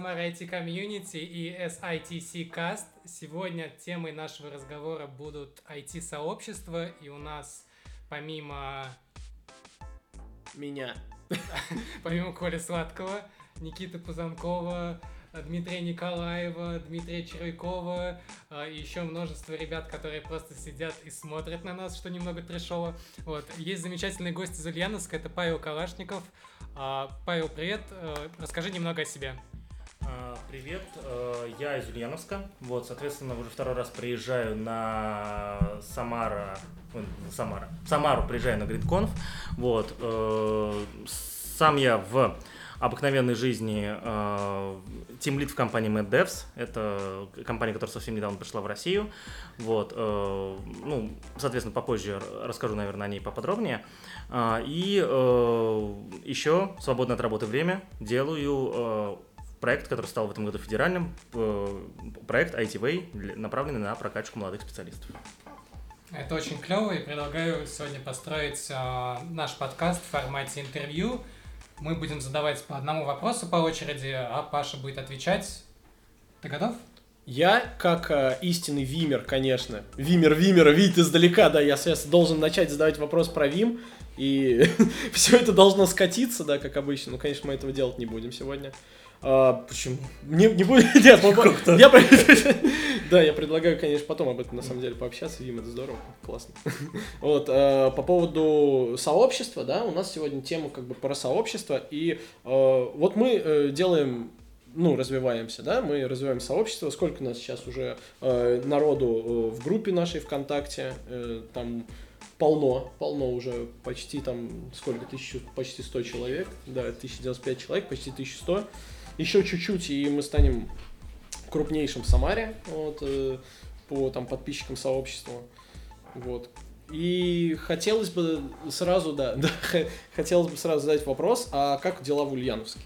Самара IT Community и SITC Cast. Сегодня темой нашего разговора будут IT-сообщества, и у нас помимо... Меня. Помимо Коли Сладкого, Никиты Пузанкова, Дмитрия Николаева, Дмитрия Червякова а, и еще множество ребят, которые просто сидят и смотрят на нас, что немного трешово. Вот. Есть замечательный гость из Ульяновска, это Павел Калашников. А, Павел, привет. А, расскажи немного о себе. Привет, я из Ульяновска. Вот, соответственно, уже второй раз приезжаю на Самара, Самара, Самару приезжаю на GridConf. Вот, э, сам я в обыкновенной жизни э, тимлит в компании Mad Devs. Это компания, которая совсем недавно пришла в Россию. Вот, э, ну, соответственно, попозже расскажу, наверное, о ней поподробнее. Э, и э, еще свободное от работы время делаю э, проект, который стал в этом году федеральным, э, проект ITV, направленный на прокачку молодых специалистов. Это очень клево, и предлагаю сегодня построить э, наш подкаст в формате интервью – мы будем задавать по одному вопросу по очереди, а Паша будет отвечать. Ты готов? Я, как э, истинный вимер, конечно, вимер вимера видит издалека, да, я, соответственно, должен начать задавать вопрос про Вим, и все это должно скатиться, да, как обычно. Ну, конечно, мы этого делать не будем сегодня. А, почему? Не, не будет. Нет, я, да, я предлагаю, конечно, потом об этом на самом деле пообщаться. Вим, это здорово, классно. Вот, а, по поводу сообщества, да, у нас сегодня тема как бы про сообщество. И а, вот мы э, делаем ну, развиваемся, да, мы развиваем сообщество. Сколько у нас сейчас уже э, народу э, в группе нашей ВКонтакте, э, там полно, полно уже, почти там, сколько, тысячу, почти 100 человек, да, 1095 человек, почти 1100 еще чуть-чуть, и мы станем крупнейшим в Самаре вот, э, по там, подписчикам сообщества. Вот. И хотелось бы сразу, да, да, хотелось бы сразу задать вопрос, а как дела в Ульяновске?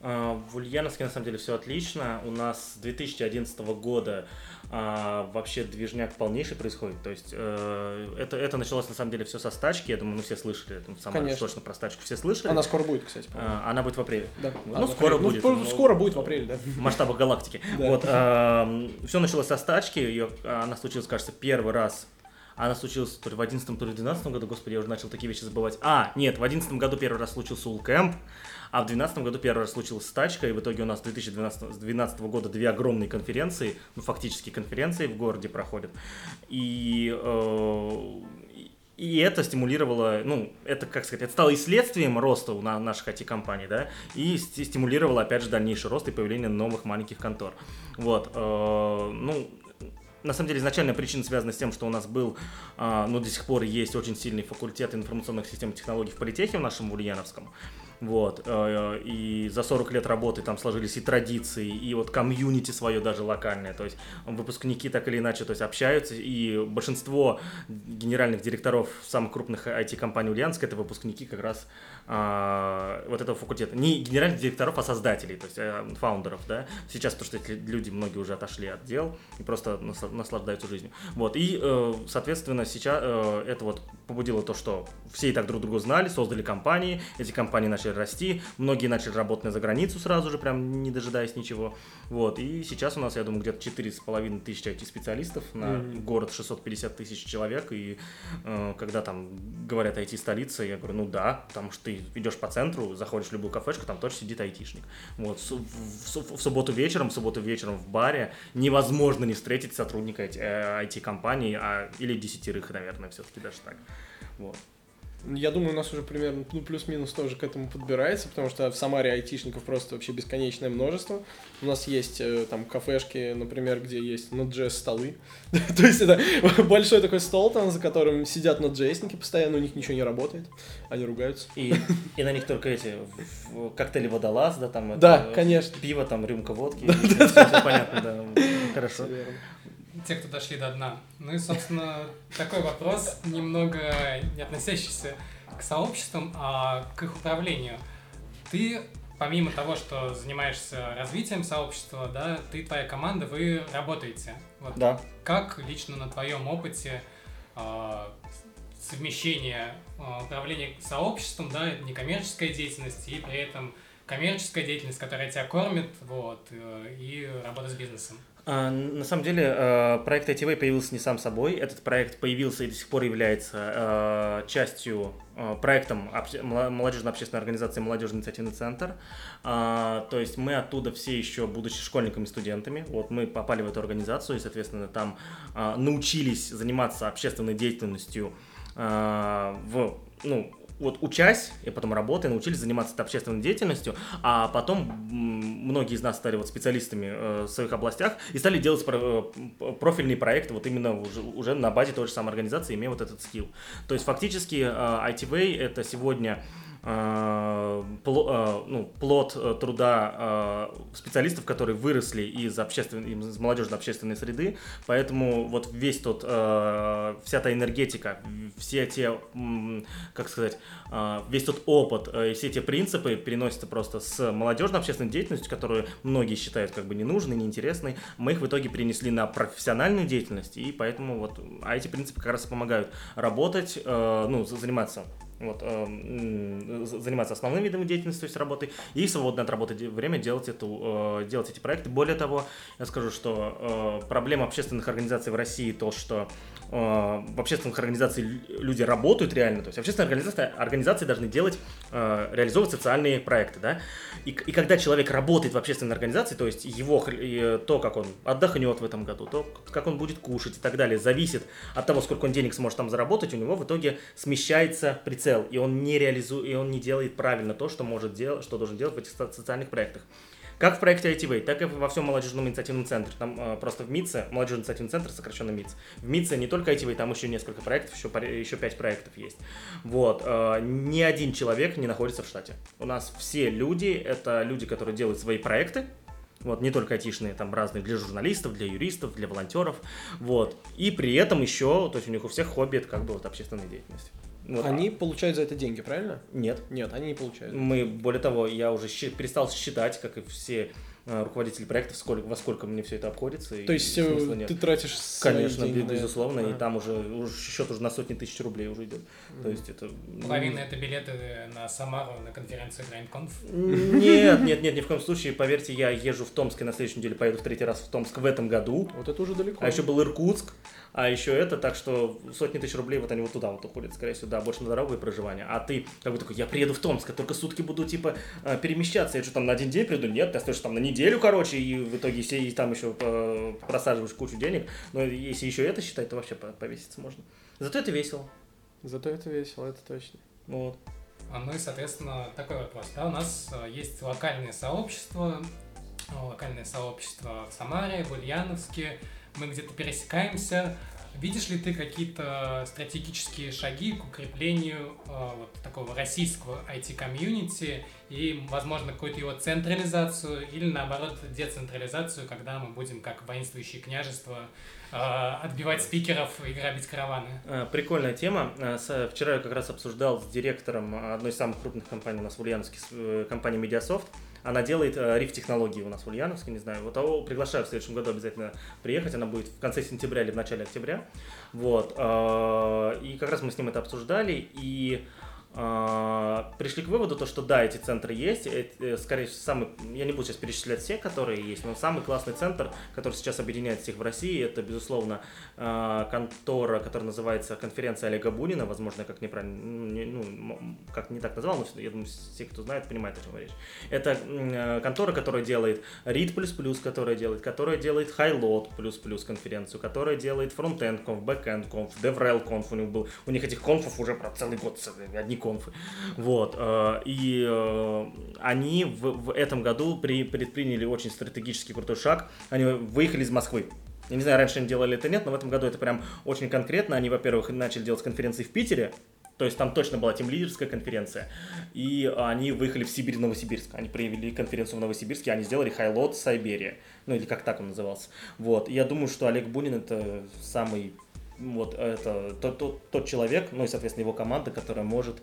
А, в Ульяновске на самом деле все отлично. У нас с 2011 года а, вообще движняк полнейший происходит. То есть э, это, это началось на самом деле все со стачки. Я думаю, мы все слышали. Там, сама Конечно. точно про стачку все слышали. Она скоро будет, кстати. А, она будет в апреле. Да. Ну, а, скоро будет. Ну, скоро будет в апреле, да. В масштабах галактики. Да. Вот, э, все началось со стачки. Ее, она случилась, кажется, первый раз она случилась то ли в 11 то ли в 12 году, господи, я уже начал такие вещи забывать. А, нет, в 11 году первый раз случился Улкэмп, а в 2012 году первый раз случилась стачка, и в итоге у нас с 2012, 2012 года две огромные конференции, ну, фактически конференции в городе проходят. И, э, и это стимулировало, ну, это, как сказать, это стало и следствием роста у наших IT-компаний, да, и стимулировало, опять же, дальнейший рост и появление новых маленьких контор. Вот, э, ну, на самом деле изначальная причина связана с тем, что у нас был, э, ну, до сих пор есть очень сильный факультет информационных систем и технологий в политехе в нашем Ульяновском. Вот. Э, и за 40 лет работы там сложились и традиции, и вот комьюнити свое даже локальное. То есть выпускники так или иначе то есть, общаются, и большинство генеральных директоров самых крупных IT-компаний Ульяновска это выпускники как раз а, вот этого факультета. Не генеральных директоров, а создателей, то есть а, фаундеров, да. Сейчас, потому что эти люди, многие уже отошли от дел и просто наслаждаются жизнью. Вот, и, э, соответственно, сейчас э, это вот побудило то, что все и так друг друга знали, создали компании, эти компании начали расти, многие начали работать за границу сразу же, прям не дожидаясь ничего. Вот, и сейчас у нас, я думаю, где-то 4,5 тысячи IT-специалистов на mm-hmm. город 650 тысяч человек, и э, когда там говорят IT-столица, я говорю, ну да, потому что ты идешь по центру, заходишь в любую кафешку, там точно сидит айтишник. Вот, в, в, в субботу вечером, в субботу вечером в баре невозможно не встретить сотрудника IT-компании, э, а, или десятерых, наверное, все-таки даже так. Вот. Я думаю, у нас уже примерно ну, плюс-минус тоже к этому подбирается, потому что в Самаре айтишников просто вообще бесконечное множество. У нас есть э, там кафешки, например, где есть Node.js столы. То есть это большой такой стол, там, за которым сидят Node.js, постоянно у них ничего не работает, они ругаются. И, и на них только эти коктейли водолаз, да, там да, это, конечно. пиво, там рюмка водки. Все понятно, да. Хорошо те, кто дошли до дна. Ну и, собственно, такой вопрос, немного не относящийся к сообществам, а к их управлению. Ты, помимо того, что занимаешься развитием сообщества, да, ты, твоя команда, вы работаете. Вот да. Как лично на твоем опыте э, совмещение э, управления сообществом, да, некоммерческой деятельности и при этом коммерческая деятельность, которая тебя кормит, вот, э, и работа с бизнесом. А, на самом деле, э, проект ITV появился не сам собой. Этот проект появился и до сих пор является э, частью, э, проектом молодежной общественной организации «Молодежный инициативный центр». А, то есть мы оттуда все еще, будучи школьниками студентами, вот мы попали в эту организацию и, соответственно, там научились заниматься общественной деятельностью в ну, вот учась и потом работая, научились заниматься общественной деятельностью, а потом многие из нас стали вот специалистами э, в своих областях и стали делать э, профильные проекты вот именно уже, на базе той же самой организации, имея вот этот скилл. То есть фактически э, ITV это сегодня ну, плод э, труда специалистов, которые выросли из, общественной, из молодежной общественной среды, поэтому вот весь тот, вся та энергетика, все те, как сказать, весь тот опыт и все те принципы переносятся просто с молодежной общественной деятельностью, которую многие считают как бы ненужной, неинтересной, мы их в итоге перенесли на профессиональную деятельность, и поэтому вот а эти принципы как раз помогают работать, ну, заниматься вот, э, заниматься основным видом деятельности, то есть работы, и свободно от работы время делать, эту, э, делать эти проекты. Более того, я скажу, что э, проблема общественных организаций в России то, что Э, в общественных организациях люди работают реально, то есть общественные организации, организации должны делать, э, реализовывать социальные проекты, да, и, и когда человек работает в общественной организации, то есть его, то, как он отдохнет в этом году, то, как он будет кушать и так далее, зависит от того, сколько он денег сможет там заработать, у него в итоге смещается прицел, и он не реализует, и он не делает правильно то, что может делать, что должен делать в этих социальных проектах. Как в проекте ITV, так и во всем молодежном инициативном центре. Там э, просто в МИЦе, молодежный инициативный центр, сокращенно МИЦ. В МИЦе не только ITV, там еще несколько проектов, еще, еще пять проектов есть. Вот. Э, ни один человек не находится в штате. У нас все люди, это люди, которые делают свои проекты, вот, не только айтишные, там разные для журналистов, для юристов, для волонтеров, вот. И при этом еще, то есть у них у всех хобби это как бы вот общественная деятельность. Вот. Они получают за это деньги, правильно? Нет. Нет, они не получают. Мы, более того, я уже перестал считать, как и все руководитель проектов, сколько, во сколько мне все это обходится. То есть э, ты тратишь Конечно, деньги безусловно, и там уже, уже счет уже на сотни тысяч рублей уже идет. Mm. То есть это... Половина это билеты на Самару на конференцию GrindConf? Нет, нет, нет, ни в коем случае. Поверьте, я езжу в Томск и на следующей неделе поеду в третий раз в Томск в этом году. Вот это уже далеко. А еще был Иркутск. А еще это, так что сотни тысяч рублей вот они вот туда вот уходят, скорее всего, да, больше на дорогу и проживание. А ты как бы такой, я приеду в Томск, я только сутки буду типа э, перемещаться, я что там на один день приду? Нет, ты остаешься там на неделю, короче, и в итоге все и там еще э, просаживаешь кучу денег. Но если еще это считать, то вообще повеситься можно. Зато это весело. Зато это весело, это точно. Вот. А ну и, соответственно, такой вопрос. Да, у нас э, есть локальные сообщества, локальное сообщество в Самаре, в Ульяновске, мы где-то пересекаемся. Видишь ли ты какие-то стратегические шаги к укреплению э, вот такого российского IT-комьюнити и, возможно, какую-то его централизацию или, наоборот, децентрализацию, когда мы будем, как воинствующие княжества, э, отбивать спикеров и грабить караваны? Э, прикольная тема. Э, вчера я как раз обсуждал с директором одной из самых крупных компаний у нас в Ульяновске, э, компании Mediasoft, она делает э, риф-технологии у нас в Ульяновске, не знаю. Вот того приглашаю в следующем году обязательно приехать. Она будет в конце сентября или в начале октября. Вот. Э, и как раз мы с ним это обсуждали. И а, пришли к выводу, то, что да, эти центры есть, это, скорее всего, самый, я не буду сейчас перечислять все, которые есть, но самый классный центр, который сейчас объединяет всех в России, это, безусловно, а, контора, которая называется конференция Олега Бунина, возможно, я как неправильно, ну, как не так назвал, но я думаю, все, кто знает, понимают, о чем речь. Это а, контора, которая делает READ++, которая делает, которая делает HighLoad++ конференцию, которая делает Frontend Conf, Backend Conf, DevRel Conf, у них был, у них этих конфов уже про целый год, одни конфы. Вот. Э, и э, они в, в этом году при, предприняли очень стратегический крутой шаг. Они выехали из Москвы. Я не знаю, раньше они делали это нет, но в этом году это прям очень конкретно. Они, во-первых, начали делать конференции в Питере, то есть там точно была тем лидерская конференция. И они выехали в Сибирь, Новосибирск. Они провели конференцию в Новосибирске, они сделали Хайлот Сайберия. Ну или как так он назывался. Вот. И я думаю, что Олег Бунин это самый вот это тот, тот, тот человек, ну и, соответственно, его команда, которая может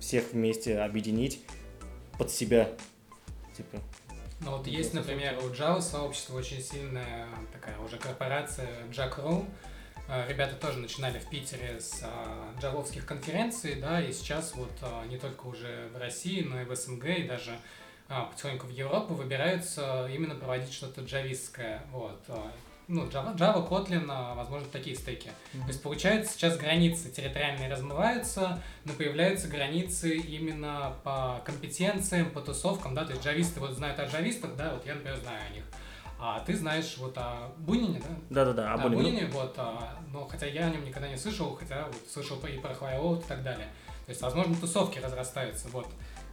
всех вместе объединить под себя. Типа. Ну вот есть, например, у Java сообщества очень сильная такая уже корпорация Jack.ru. А, ребята тоже начинали в Питере с а, джавовских конференций, да, и сейчас вот а, не только уже в России, но и в СНГ, и даже потихоньку в Европу выбираются именно проводить что-то джавистское. Вот. Ну, Java, Java, Kotlin, а, возможно, такие стеки. То есть, получается, сейчас границы территориальные размываются, но появляются границы именно по компетенциям, по тусовкам, да, то есть джависты вот знают о джавистах, да, вот я, например, знаю о них. А ты знаешь вот о Бунине, да? Да-да-да, О об Оле. Бунине, вот, а, но хотя я о нем никогда не слышал, хотя вот слышал и про Хвайлоуд и так далее. То есть, возможно, тусовки разрастаются, вот.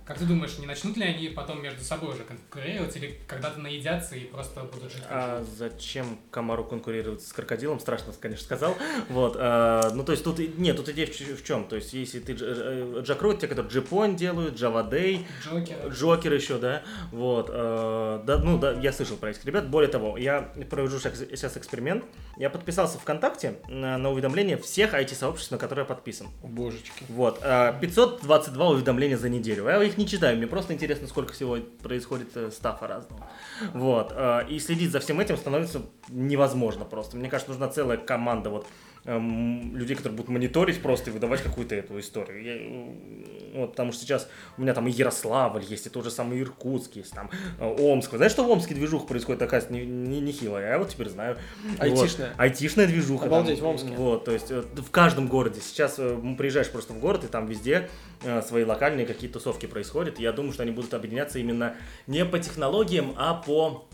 Как ты думаешь, не начнут ли они потом между собой уже конкурировать или когда-то наедятся и просто будут жить А зачем комару конкурировать с крокодилом? Страшно, конечно, сказал. Вот. а, ну, то есть тут... Нет, тут идея в, чем? То есть если ты... Дж- э, Джакрот, те, которые Джипон делают, Day, Джокер. Джокер еще, да, вот, э, да, ну, да, я слышал про этих ребят, более того, я провожу сейчас эксперимент, я подписался ВКонтакте на, на уведомления всех IT-сообществ, на которые я подписан, Божечки. вот, э, 522 уведомления за неделю, я их не читаю, мне просто интересно, сколько всего происходит э, стафа разного, вот, э, и следить за всем этим становится невозможно просто, мне кажется, нужна целая команда, вот, эм, людей, которые будут мониторить просто и выдавать какую-то эту историю. Я, м, вот, потому что сейчас у меня там и Ярославль есть, и тот же самый Иркутск есть, там э, Омск. Знаешь, что в Омске движуха происходит такая не, не, нехилая? Я вот теперь знаю. Айтишная. Вот. Айтишная движуха. Обалдеть, там. в Омске. Вот, то есть э, в каждом городе. Сейчас э, приезжаешь просто в город, и там везде э, свои локальные какие-то тусовки происходят. И я думаю, что они будут объединяться именно не по технологиям, а по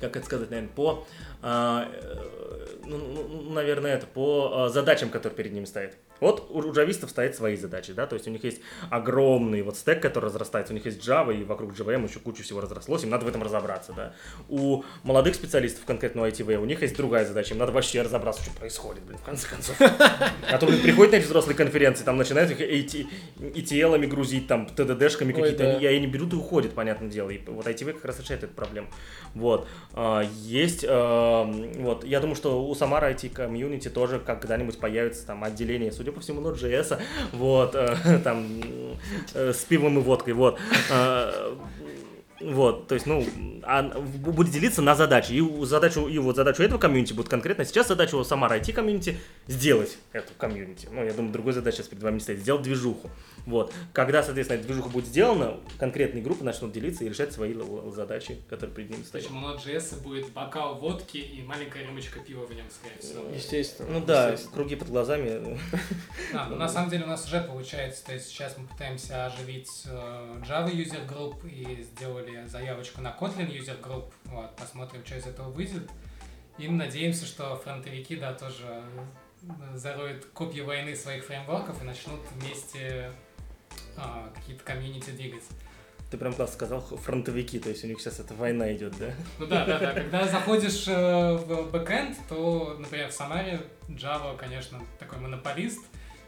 как это сказать, наверное, по, а, э, наверное, это по а, задачам, которые перед ними стоят. Вот у джавистов стоят свои задачи, да, то есть у них есть огромный вот стек, который разрастается, у них есть Java, и вокруг JVM еще куча всего разрослось, им надо в этом разобраться, да. У молодых специалистов, конкретно у ITV, у них есть другая задача, им надо вообще разобраться, что происходит, блин, в конце концов. А то, блин, приходят на эти взрослые конференции, там начинают их ETL-ами грузить, там, TDD-шками Ой, какие-то, и они берут и уходят, понятное дело, и вот ITV как раз решает эту проблему. Вот. А, Есть, а, вот, я думаю, что у Самара IT комьюнити тоже когда-нибудь появится там отделение, судя по всему, Node.js, вот, э, там, э, с пивом и водкой, вот. Вот, то есть, ну, а будет делиться на задачи. И у задачу, и вот задачу этого комьюнити будет конкретно. Сейчас задача у Самара IT комьюнити сделать эту комьюнити. Ну, я думаю, другой задачи сейчас перед вами не стоит. Сделать движуху. Вот. Когда, соответственно, эта движуха будет сделана, конкретные группы начнут делиться и решать свои задачи, которые перед ними стоят. Причем у Node.js будет бокал водки и маленькая рюмочка пива в нем, скорее всего. Естественно. Ну да, естественно. круги под глазами. А, ну, на самом деле у нас уже получается, то есть сейчас мы пытаемся оживить э, Java User Group и сделали заявочку на Kotlin User Group. Вот, посмотрим, что из этого выйдет. И надеемся, что фронтовики, да, тоже э, зароют копья войны своих фреймворков и начнут вместе а, какие-то комьюнити двигать. Ты прям классно сказал, фронтовики, то есть у них сейчас эта война идет, да? Ну да, да, да. Когда заходишь э, в бэкэнд, то, например, в Самаре Java, конечно, такой монополист.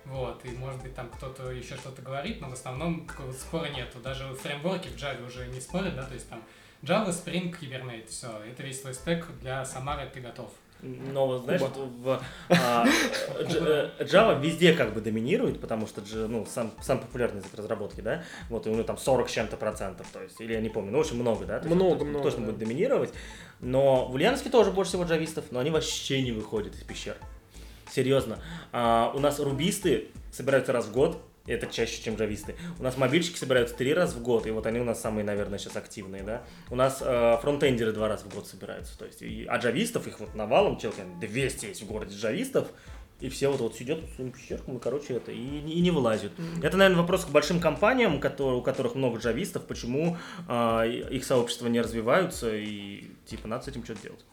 Вот, и может быть там кто-то еще что-то говорит, но в основном какого-то спора нету. Даже фреймворки в Java уже не спорят, да, то есть там Java, Spring, Hibernate, все, это весь твой стек для Самары, ты готов. Но, вот, знаешь, Куба. в а, э, Java везде как бы доминирует, потому что ну, сам, сам популярный язык разработки, да, вот, и у него там 40 с чем-то процентов, то есть, или я не помню, ну, в общем, много, да, то есть, Много, он много, точно да. будет доминировать, но в Ульяновске тоже больше всего джавистов, но они вообще не выходят из пещер, серьезно, А, у нас рубисты собираются раз в год, это чаще, чем джависты. У нас мобильщики собираются три раза в год, и вот они у нас самые, наверное, сейчас активные, да. У нас э, фронтендеры два раза в год собираются, то есть, и, а джавистов их вот навалом, человек 200 есть в городе джавистов, и все вот, вот сидят с пещерком, и, короче, это, и, и не вылазят. Это, наверное, вопрос к большим компаниям, которые, у которых много джавистов, почему а, их сообщества не развиваются, и, типа, надо с этим что-то делать.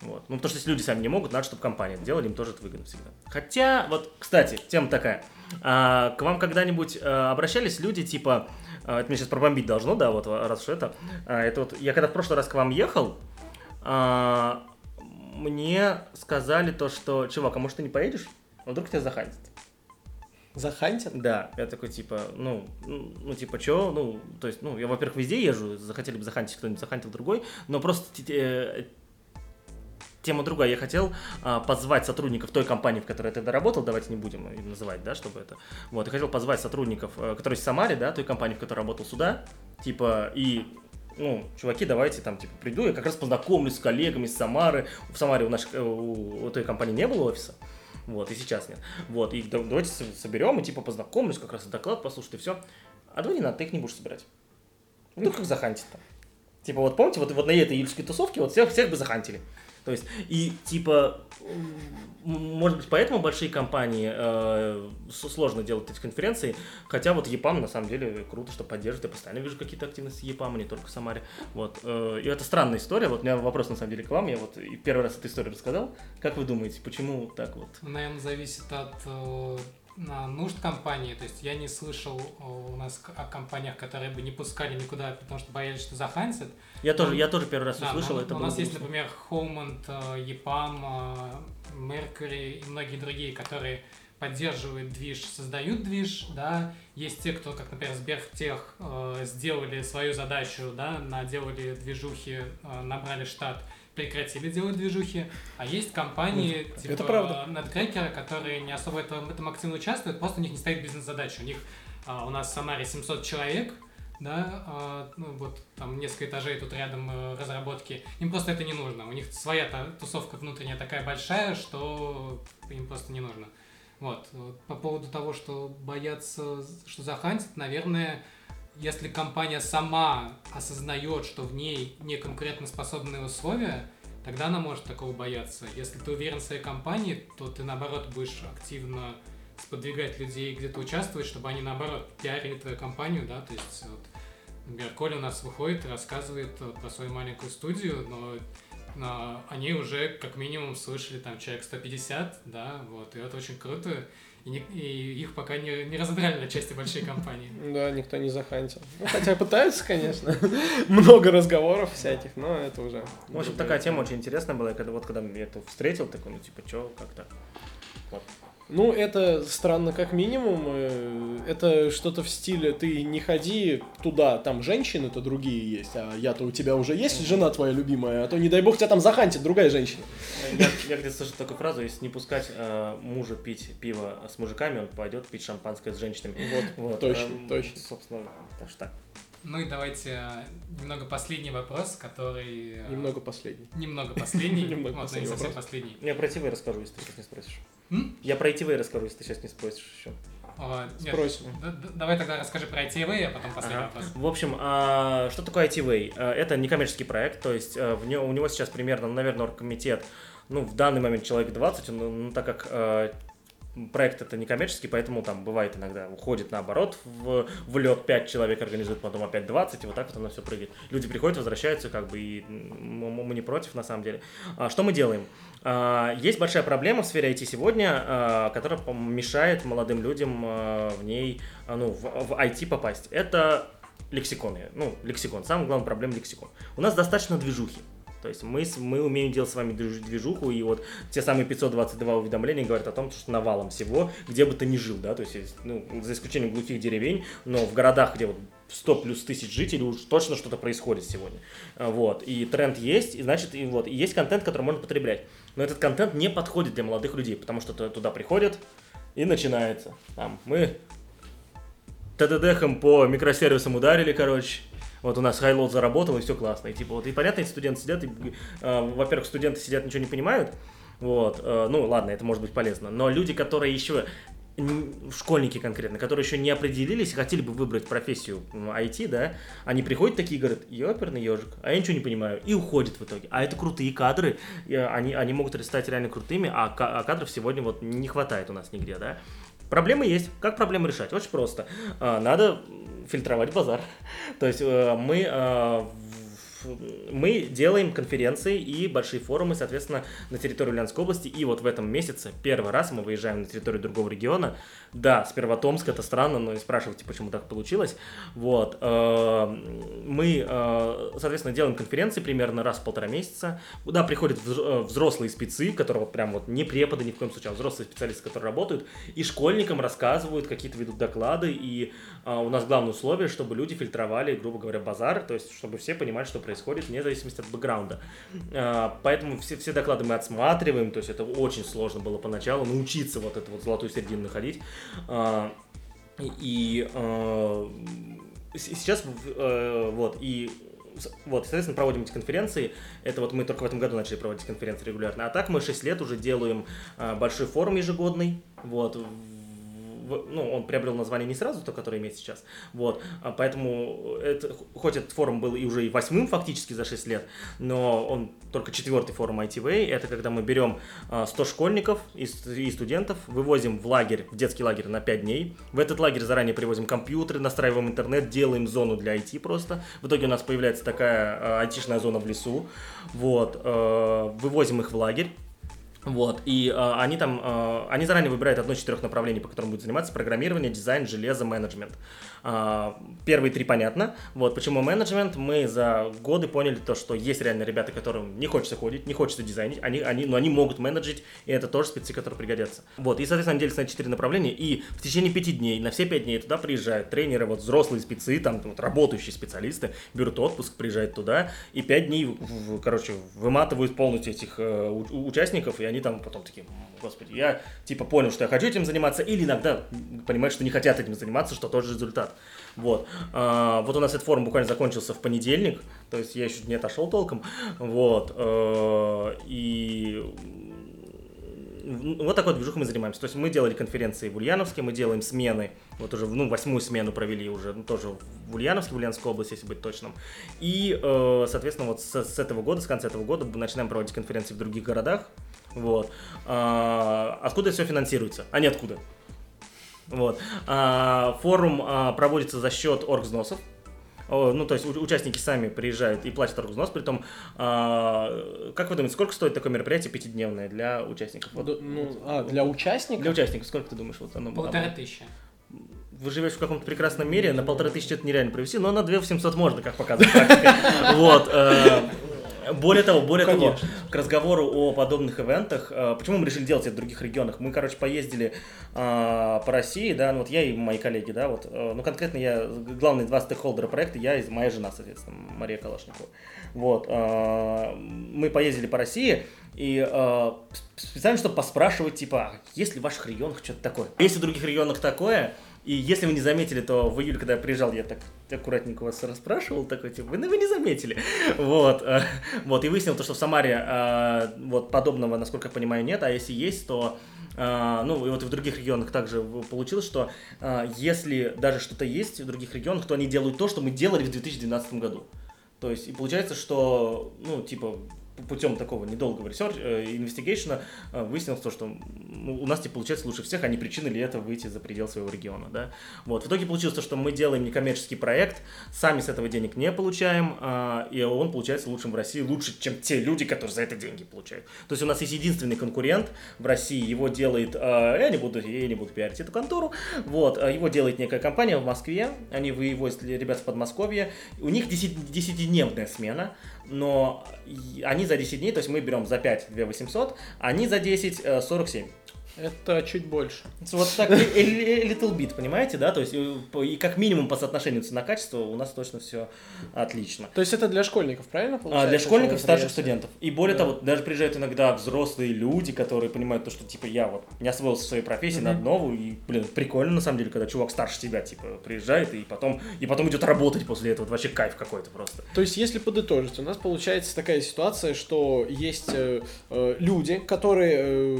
Вот. Ну, потому что если люди сами не могут, надо, чтобы компания это делала, им тоже это выгодно всегда. Хотя, вот, кстати, тема такая. А, к вам когда-нибудь а, обращались люди, типа, а, это меня сейчас пробомбить должно, да, вот, раз уж это. А, это вот, я когда в прошлый раз к вам ехал, а, мне сказали то, что, чувак, а может ты не поедешь? А вдруг тебя захантят? Захантят? Да, я такой, типа, ну, ну, ну, типа, чё, ну, то есть, ну, я, во-первых, везде езжу, захотели бы захантить кто-нибудь, захантил другой, но просто э, тема другая. Я хотел а, позвать сотрудников той компании, в которой я тогда работал, давайте не будем называть, да, чтобы это. Вот, я хотел позвать сотрудников, э, которые в Самаре, да, той компании, в которой работал сюда, типа, и ну, чуваки, давайте там, типа, приду, я как раз познакомлюсь с коллегами из Самары. В Самаре у, нашей, э, у, у той компании не было офиса, вот, и сейчас нет. Вот, и да- давайте соберем, и, типа, познакомлюсь, как раз доклад послушать, и все. А давай не надо, ты их не будешь собирать. Ну, как захантить там. Типа, вот помните, вот, вот на этой июльской тусовке вот всех, всех бы захантили. То есть, и типа, может быть, поэтому большие компании э, сложно делать эти конференции, хотя вот EPAM на самом деле круто, что поддерживает, я постоянно вижу какие-то активности EPAM, а не только в Самаре, вот, э, и это странная история, вот у меня вопрос на самом деле к вам, я вот первый раз эту историю рассказал, как вы думаете, почему так вот? Наверное, зависит от э, нужд компании. То есть я не слышал у нас о компаниях, которые бы не пускали никуда, потому что боялись, что захантят. Я тоже, я тоже первый раз да, услышал. Но, это у нас есть, например, Homemont, EPAM, Mercury и многие другие, которые поддерживают движ, создают движ, да, есть те, кто, как, например, Сбертех, э, сделали свою задачу, да, наделали движухи, э, набрали штат, прекратили делать движухи, а есть компании это типа правда. NetCracker, которые не особо в этом, этом активно участвуют, просто у них не стоит бизнес-задача. У них а, у нас в Самаре 700 человек, да, а, ну вот там несколько этажей тут рядом э, разработки, им просто это не нужно. У них своя тусовка внутренняя такая большая, что им просто не нужно. Вот. По поводу того, что боятся, что захантят, наверное, если компания сама осознает, что в ней не конкурентоспособные условия, тогда она может такого бояться. Если ты уверен в своей компании, то ты наоборот будешь активно сподвигать людей где-то участвовать, чтобы они наоборот пиарили твою компанию, да, то есть вот, например, Коля у нас выходит и рассказывает про свою маленькую студию, но но они уже как минимум слышали там человек 150, да, вот, и это очень круто и, не, и их пока не, не разодрали на части большие компании. Да, никто не захантил. Ну, хотя пытаются, конечно. Много разговоров всяких, но это уже... В общем, такая тема очень интересная была, когда вот когда я это встретил, такой, ну типа, что, как так? Вот. Ну, это странно как минимум. Э, это что-то в стиле «ты не ходи туда, там женщины-то другие есть, а я-то у тебя уже есть жена твоя любимая, а то, не дай бог, тебя там захантит другая женщина». Я, я где-то слышал такую фразу, если не пускать э, мужа пить пиво с мужиками, он пойдет пить шампанское с женщинами. Вот, вот точно, э, точно. Собственно, так что так. Ну и давайте э, немного последний вопрос, который... Э, немного последний. Немного последний. Немного последний. Не совсем последний. Я про ТВ расскажу, если ты сейчас не спросишь. Я про ITV расскажу, если ты сейчас не спросишь еще. Нет, Спросим. давай тогда расскажи про ITV, а потом последний ага. вопрос. В общем, а, что такое ITV? А, это некоммерческий проект, то есть а, в него, у него сейчас примерно, наверное, оргкомитет, ну, в данный момент человек 20, ну, ну так как а, проект это некоммерческий, поэтому там бывает иногда уходит наоборот в, в лед 5 человек организует, потом опять 20, и вот так вот оно все прыгает. Люди приходят, возвращаются, как бы, и мы не против на самом деле. А, что мы делаем? А, есть большая проблема в сфере IT сегодня, а, которая мешает молодым людям а, в ней, ну, в, в IT попасть. Это лексиконы. Ну, лексикон. Самая главная проблема лексикон. У нас достаточно движухи. То есть мы, мы умеем делать с вами движуху, и вот те самые 522 уведомления говорят о том, что навалом всего, где бы ты ни жил, да, то есть, ну, за исключением глухих деревень, но в городах, где вот 100 плюс тысяч жителей, уж точно что-то происходит сегодня. Вот, и тренд есть, и значит, и вот, и есть контент, который можно потреблять. Но этот контент не подходит для молодых людей, потому что туда приходят, и начинается. Там, мы ТДДхом по микросервисам ударили, короче, вот у нас хайлот заработал, и все классно. И типа вот, и понятно, эти студенты сидят, и, э, во-первых, студенты сидят, ничего не понимают, вот, э, ну ладно, это может быть полезно, но люди, которые еще школьники конкретно, которые еще не определились, хотели бы выбрать профессию IT, да, они приходят такие и говорят, ёперный ежик, а я ничего не понимаю, и уходят в итоге. А это крутые кадры, они, они могут стать реально крутыми, а, а кадров сегодня вот не хватает у нас нигде, да. Проблемы есть. Как проблемы решать? Очень просто. А, надо фильтровать базар. То есть э, мы э, мы делаем конференции и большие форумы, соответственно, на территории Ульяновской области. И вот в этом месяце первый раз мы выезжаем на территорию другого региона. Да, сперва Томск, это странно, но не спрашивайте, почему так получилось. Вот. Э, мы, э, соответственно, делаем конференции примерно раз в полтора месяца. Да, приходят э, взрослые спецы, которые вот прям вот не преподы ни в коем случае, а взрослые специалисты, которые работают, и школьникам рассказывают, какие-то ведут доклады. И у нас главное условие, чтобы люди фильтровали, грубо говоря, базар, то есть чтобы все понимали, что происходит, вне зависимости от бэкграунда. Поэтому все, все доклады мы отсматриваем, то есть это очень сложно было поначалу научиться вот эту вот золотую середину находить. А, и а, сейчас э, вот и вот, соответственно, проводим эти конференции. Это вот мы только в этом году начали проводить конференции регулярно. А так мы 6 лет уже делаем а, большой форум ежегодный. Вот, ну, он приобрел название не сразу, то, которое имеет сейчас. Вот. А Поэтому это, хоть этот форум был и уже и восьмым фактически за 6 лет, но он только четвертый форум ITV. Это когда мы берем а, 100 школьников и, ст- и студентов, вывозим в лагерь, в детский лагерь на 5 дней. В этот лагерь заранее привозим компьютеры, настраиваем интернет, делаем зону для IT просто. В итоге у нас появляется такая а, айтишная зона в лесу. Вот. Вывозим их в лагерь. Вот, и э, они там, э, они заранее выбирают одно из четырех направлений, по которым будут заниматься, программирование, дизайн, железо, менеджмент. А, первые три понятно, вот, почему менеджмент, мы за годы поняли то, что есть реально ребята, которым не хочется ходить, не хочется дизайнить, они, они, но они могут менеджить, и это тоже спецы, которые пригодятся. Вот, и, соответственно, они делятся на четыре направления, и в течение пяти дней, на все пять дней туда приезжают тренеры, вот взрослые спецы, там, вот, работающие специалисты, берут отпуск, приезжают туда, и пять дней, в- в- короче, выматывают полностью этих э, у- участников, и они там потом такие, «М, господи, я типа понял, что я хочу этим заниматься, или иногда понимают, что не хотят этим заниматься, что тоже результат. Вот. А, вот у нас этот форум буквально закончился в понедельник, то есть я еще не отошел толком, вот. э, И вот такой движухой мы занимаемся. То есть мы делали конференции в Ульяновске, мы делаем смены, вот уже, ну, восьмую смену провели уже, ну, тоже в Ульяновске, в Ульяновской области, если быть точным. И, э, соответственно, вот с, с этого года, с конца этого года мы начинаем проводить конференции в других городах. Вот. А, откуда все финансируется? А не откуда. Вот. А, форум а, проводится за счет оргвзносов. О, Ну, то есть участники сами приезжают и платят оргвзнос, при том, а, как вы думаете, сколько стоит такое мероприятие пятидневное для участников? Вот, Ну, а, для участников? для участников, сколько ты думаешь, вот оно Полторы тысячи. вы живете в каком-то прекрасном мире, на полторы тысячи это нереально провести, но на 2 800 можно, как показывает практика. Вот. Более того, более того, к разговору о подобных ивентах, э, почему мы решили делать это в других регионах? Мы, короче, поездили э, по России, да, ну вот я и мои коллеги, да, вот, э, ну конкретно я, главные два стейкхолдера проекта, я и моя жена, соответственно, Мария Калашникова. Вот, э, мы поездили по России, и э, специально, чтобы поспрашивать, типа, а есть ли в ваших регионах что-то такое? Есть ли в других регионах такое? И если вы не заметили, то в июле, когда я приезжал, я так аккуратненько вас расспрашивал, такой, типа, вы, вы не заметили. Вот, э, вот, и выяснил то, что в Самаре э, вот подобного, насколько я понимаю, нет, а если есть, то э, ну, и вот и в других регионах также получилось, что если даже что-то есть в других регионах, то они делают то, что мы делали в 2012 году. То есть, и получается, что, ну, типа, путем такого недолгого research, investigation а выяснилось то, что ну, у нас, типа, получается лучше всех, а не причины ли это выйти за предел своего региона, да. Вот, в итоге получилось то, что мы делаем некоммерческий проект, сами с этого денег не получаем, а, и он получается лучшим в России, лучше, чем те люди, которые за это деньги получают. То есть у нас есть единственный конкурент в России, его делает, я не буду, я не буду пиарить эту контору, вот, его делает некая компания в Москве, они вывозят ребят в Подмосковье, у них 10 десятидневная смена, но они за 10 дней, то есть мы берем за 5 2 800, они за 10 э, 47. Это чуть больше. Вот так, little bit, понимаете, да? То есть и как минимум по соотношению цена-качество у нас точно все отлично. То есть это для школьников, правильно А, получается? для школьников, это старших студентов. И более Да. того, даже приезжают иногда взрослые люди, которые понимают то, что типа я вот не освоился в своей профессии, надо новую, и, блин, прикольно на самом деле, когда чувак старше тебя, типа, приезжает и потом, и потом идет работать после этого. Вот вообще кайф какой-то просто. То есть, если подытожить, у нас получается такая ситуация, что есть э, э, люди, которые, э,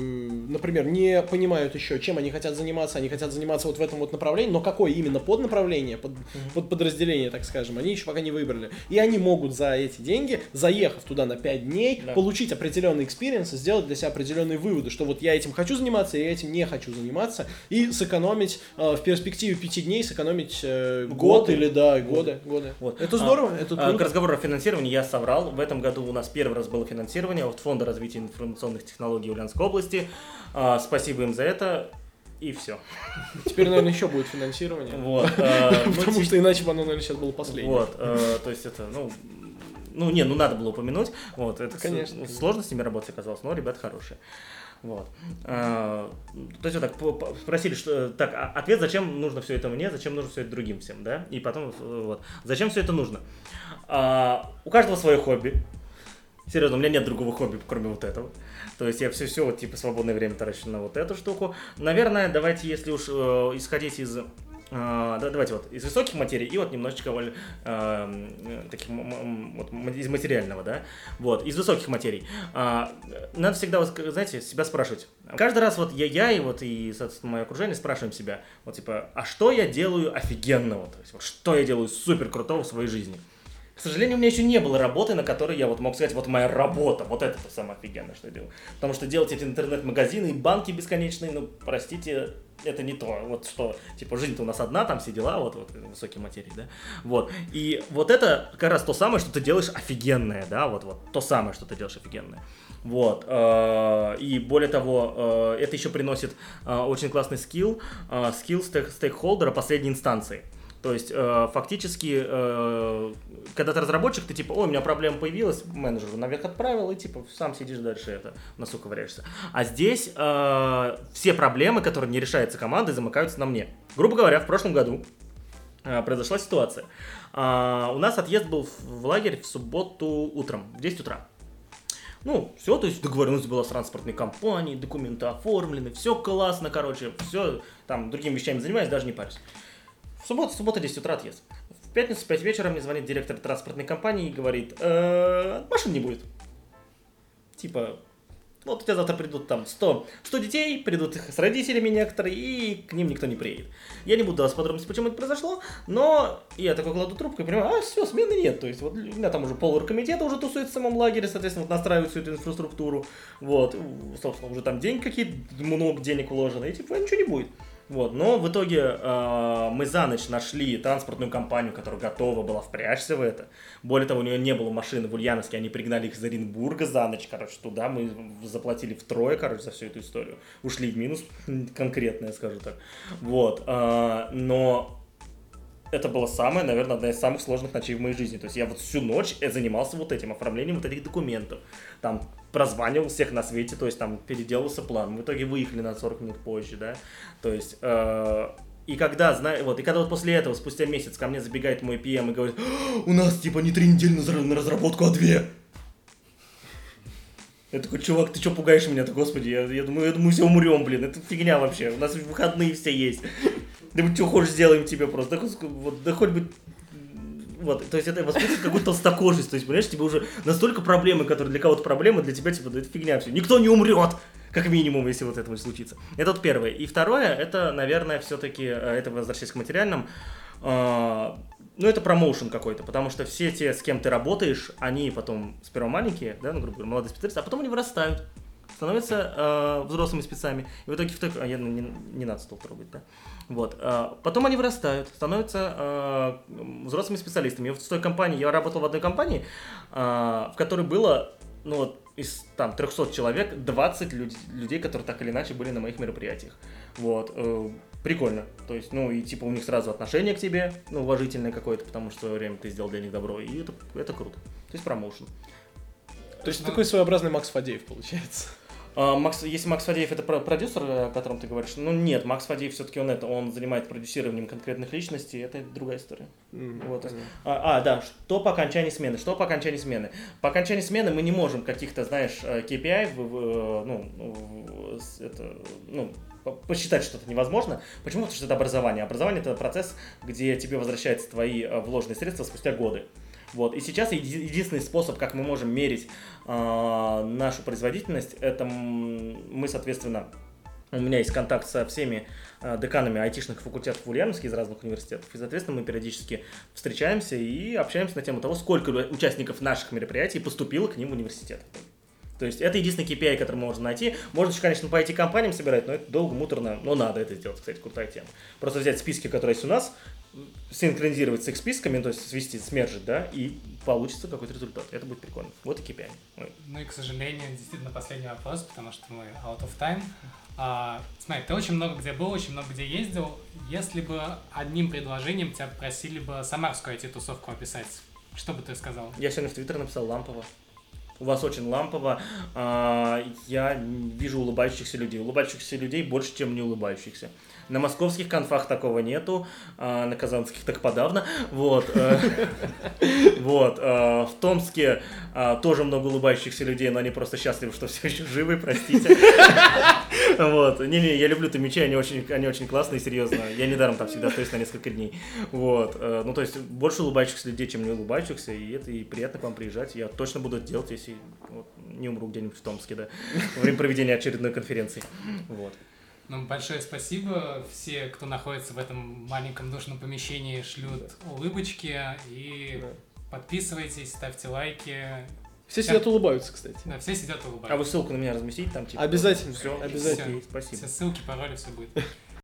например, не понимают еще, чем они хотят заниматься, они хотят заниматься вот в этом вот направлении, но какое именно поднаправление, под, под подразделение, так скажем, они еще пока не выбрали. И они могут за эти деньги, заехав туда на 5 дней, Да. получить определенный experience, и сделать для себя определенные выводы, что вот я этим хочу заниматься, я этим не хочу заниматься, и сэкономить э, в перспективе 5 дней, сэкономить э, год Годы. или, да, годы, годы. Вот. Это А, здорово, это А, К разговору о финансировании я соврал. В этом году у нас первый раз было финансирование от Фонда развития информационных технологий Ульяновской области. А, Спасибо им за это. И все. Теперь, наверное, еще будет финансирование. Вот. а, ну, Потому ти- что иначе бы оно, наверное, сейчас было последнее. Вот. э, То есть это, ну, ну, не, ну надо было упомянуть. Вот, это Конечно. сложно с ними работать оказалось, но ребята хорошие. Вот. А, То есть вот так спросили, что так, а ответ, зачем нужно все это мне, зачем нужно все это другим всем, да? И потом э, вот, зачем все это нужно? А, У каждого свое хобби. Серьезно, у меня нет другого хобби, кроме вот этого. То есть я все все вот типа свободное время трачу на вот эту штуку. Наверное, давайте, если уж э, исходить из А, да, давайте вот из высоких материй и вот немножечко э, э, таких вот, из материального, да. Вот, из высоких материй. А, надо всегда, знаете, себя спрашивать. Каждый раз вот я, я и вот и, соответственно, мое окружение спрашиваем себя, вот типа, а что я делаю офигенного? То есть, вот, что я делаю супер крутого в своей жизни? К сожалению, у меня еще не было работы, на которой я вот мог сказать, вот моя работа, вот это то самое офигенное, что я делаю. Потому что делать эти интернет-магазины и банки бесконечные, ну, простите, это не то, вот что, типа, жизнь-то у нас одна, там все дела, вот, вот, высокие материи, да, вот, и вот это как раз то самое, что ты делаешь офигенное, да, вот, вот, то самое, что ты делаешь офигенное, вот, э, и более того, э, это еще приносит э, очень классный скилл, скилл стейкхолдера последней инстанции, то есть, э, фактически, э, когда ты разработчик, ты типа, ой, у меня проблема появилась, менеджер наверх отправил, и типа сам сидишь дальше это, носу ковыряешься. А здесь э, все проблемы, которые не решаются командой, замыкаются на мне. Грубо говоря, в прошлом году э, произошла ситуация. Э, у нас отъезд был в лагерь в субботу утром, в 10 утра. Ну, все, то есть договоренность была с транспортной компанией, документы оформлены, все классно, короче, все, там, другими вещами занимаюсь, даже не парюсь. В субботу, суббота 10 утра отъезд. В пятницу в 5 вечера мне звонит директор транспортной компании и говорит, э, машин не будет. Типа, вот у тебя завтра придут там 100, 100 детей, придут их с родителями некоторые, и к ним никто не приедет. Я не буду давать подробности, почему это произошло, но я такой кладу трубку и понимаю, а все, смены нет. То есть вот у меня там уже пол оргкомитета уже тусует в самом лагере, соответственно, вот настраивают всю эту инфраструктуру. Вот, собственно, уже там деньги какие-то, много денег вложено, и типа ничего не будет. Вот, но в итоге э, мы за ночь нашли транспортную компанию, которая готова была впрячься в это. Более того, у нее не было машины в Ульяновске, они пригнали их из Оренбурга за ночь, короче, туда мы заплатили втрое, короче, за всю эту историю. Ушли в минус, конкретно, я скажу так. Вот, э, но это была самая, наверное, одна из самых сложных ночей в моей жизни. То есть я вот всю ночь занимался вот этим, оформлением вот этих документов. Там прозванивал всех на свете, то есть там переделался план. В итоге выехали на 40 минут позже, да. То есть, э, и когда, знаю, вот, и когда вот после этого, спустя месяц, ко мне забегает мой PM и говорит, у нас типа не три недели на разработку, а две. Я такой, чувак, ты что пугаешь меня-то, господи, я, я, думаю, я думаю, все умрем, блин, это фигня вообще, у нас выходные все есть. Да мы что хочешь сделаем тебе просто, да, вот, да хоть бы вот, то есть это воспитывает какую-то толстокожесть. То есть, понимаешь, тебе уже настолько проблемы, которые для кого-то проблемы, для тебя, типа, да это фигня все. Никто не умрет, как минимум, если вот это случится. Это вот первое. И второе, это, наверное, все-таки, э, это возвращаясь к материальным, э, ну, это промоушен какой-то, потому что все те, с кем ты работаешь, они потом сперва маленькие, да, ну, грубо говоря, молодые специалисты, а потом они вырастают становятся э, взрослыми спецами. И в итоге в той... А, я, ну, не, не надо стол трогать, да? Вот. Э, потом они вырастают, становятся э, взрослыми специалистами. И в той компании, я работал в одной компании, э, в которой было, ну вот, из там 300 человек 20 люд, людей, которые так или иначе были на моих мероприятиях. Вот. Э, прикольно. То есть, ну, и типа у них сразу отношение к тебе, ну, уважительное какое-то, потому что в свое время ты сделал для них добро, и это, это круто. То есть промоушен. То есть такой своеобразный Макс Фадеев получается. А, Макс, если Макс Фадеев это продюсер, о котором ты говоришь, ну нет, Макс Фадеев все-таки он это, он занимается продюсированием конкретных личностей, это другая история. Mm-hmm. Вот. А, а, да, что по окончании смены? Что по окончании смены? По окончании смены мы не можем каких-то, знаешь, KPI, ну, это, ну, посчитать что-то невозможно. Почему? Потому что это образование. Образование это процесс, где тебе возвращаются твои э, вложенные средства спустя годы. Вот. И сейчас единственный способ, как мы можем мерить э, нашу производительность, это мы, соответственно, у меня есть контакт со всеми э, деканами айтишных факультетов в Ульяновске из разных университетов. И, соответственно, мы периодически встречаемся и общаемся на тему того, сколько участников наших мероприятий поступило к ним в университет. То есть это единственный KPI, который можно найти. Можно еще, конечно, по IT-компаниям собирать, но это долго, муторно, но надо это сделать, кстати, крутая тема. Просто взять списки, которые есть у нас, синхронизировать с их списками, то есть свести, смержить, да, и получится какой-то результат. Это будет прикольно. Вот и KPI. Ну и, к сожалению, действительно последний вопрос, потому что мы out of time. А, смотри, ты очень много где был, очень много где ездил. Если бы одним предложением тебя просили бы самарскую IT-тусовку описать, что бы ты сказал? Я сегодня в Твиттер написал лампово. У вас очень лампово. А, я вижу улыбающихся людей. Улыбающихся людей больше, чем не улыбающихся. На московских конфах такого нету, а на казанских так подавно. Вот. Э, вот. Э, в Томске а, тоже много улыбающихся людей, но они просто счастливы, что все еще живы, простите. Вот. Не-не, я люблю Томичи, они очень, они очень классные, серьезно. Я недаром там всегда остаюсь на несколько дней. Вот. Э, Ну, то есть, больше улыбающихся людей, чем не улыбающихся, и это и приятно к вам приезжать. Я точно буду это делать, если вот, не умру где-нибудь в Томске, да, во время проведения очередной конференции. Вот. Ну, большое спасибо. Все, кто находится в этом маленьком душном помещении, шлют улыбочки. И подписывайтесь, ставьте лайки. Все сидят улыбаются, кстати. Да, все сидят А вы улыбаются. ссылку на меня разместите там, типа? Обязательно, Все, обязательно. Спасибо. Все ссылки, пароли, все будет.